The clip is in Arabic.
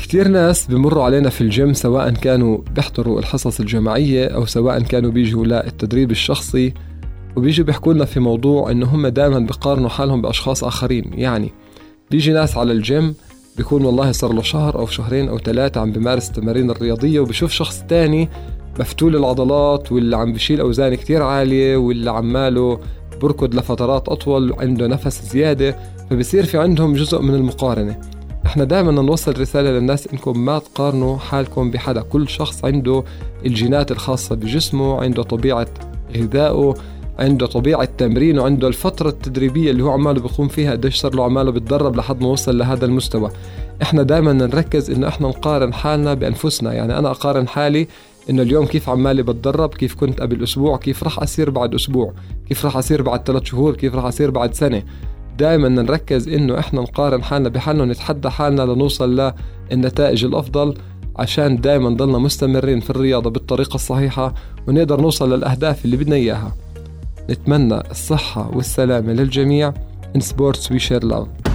كتير ناس بمروا علينا في الجيم سواء كانوا بيحضروا الحصص الجماعية أو سواء كانوا بيجوا للتدريب الشخصي. وبيجوا بيحكوا لنا في موضوع إنه هم دائما بيقارنوا حالهم بأشخاص آخرين. يعني بيجي ناس على الجيم بيكون والله صار له شهر أو شهرين أو ثلاثة عم بمارس التمارين الرياضية وبشوف شخص تاني مفتول العضلات واللي عم بشيل أوزان كتير عالية واللي عماله بركض لفترات أطول وعنده نفس زيادة. فبصير في عندهم جزء من المقارنة. إحنا دائما نوصل رسالة للناس إنكم ما تقارنوا حالكم بحدا. كل شخص عنده الجينات الخاصة بجسمه عنده طبيعة غذائه عنده طبيعة تمرين وعنده الفترة التدريبية اللي هو عماله بيقوم فيها قديش صار له عماله بتدرب لحد ما وصل لهذا المستوى. إحنا دائما نركز إنه إحنا نقارن حالنا بأنفسنا. يعني أنا أقارن حالي إنه اليوم كيف عمالي بتدرب كيف كنت قبل أسبوع كيف راح أصير بعد أسبوع كيف راح أصير بعد ثلاث شهور كيف راح أصير بعد سنة. دائما نركز إنه إحنا نقارن حالنا بحالنا ونتحدى حالنا لنوصل للنتائج الأفضل عشان دائما نضلنا مستمرين في الرياضة بالطريقة الصحيحة ونقدر نوصل للأهداف اللي بدنا إياها. نتمنى الصحة والسلامة للجميع in sports we share love.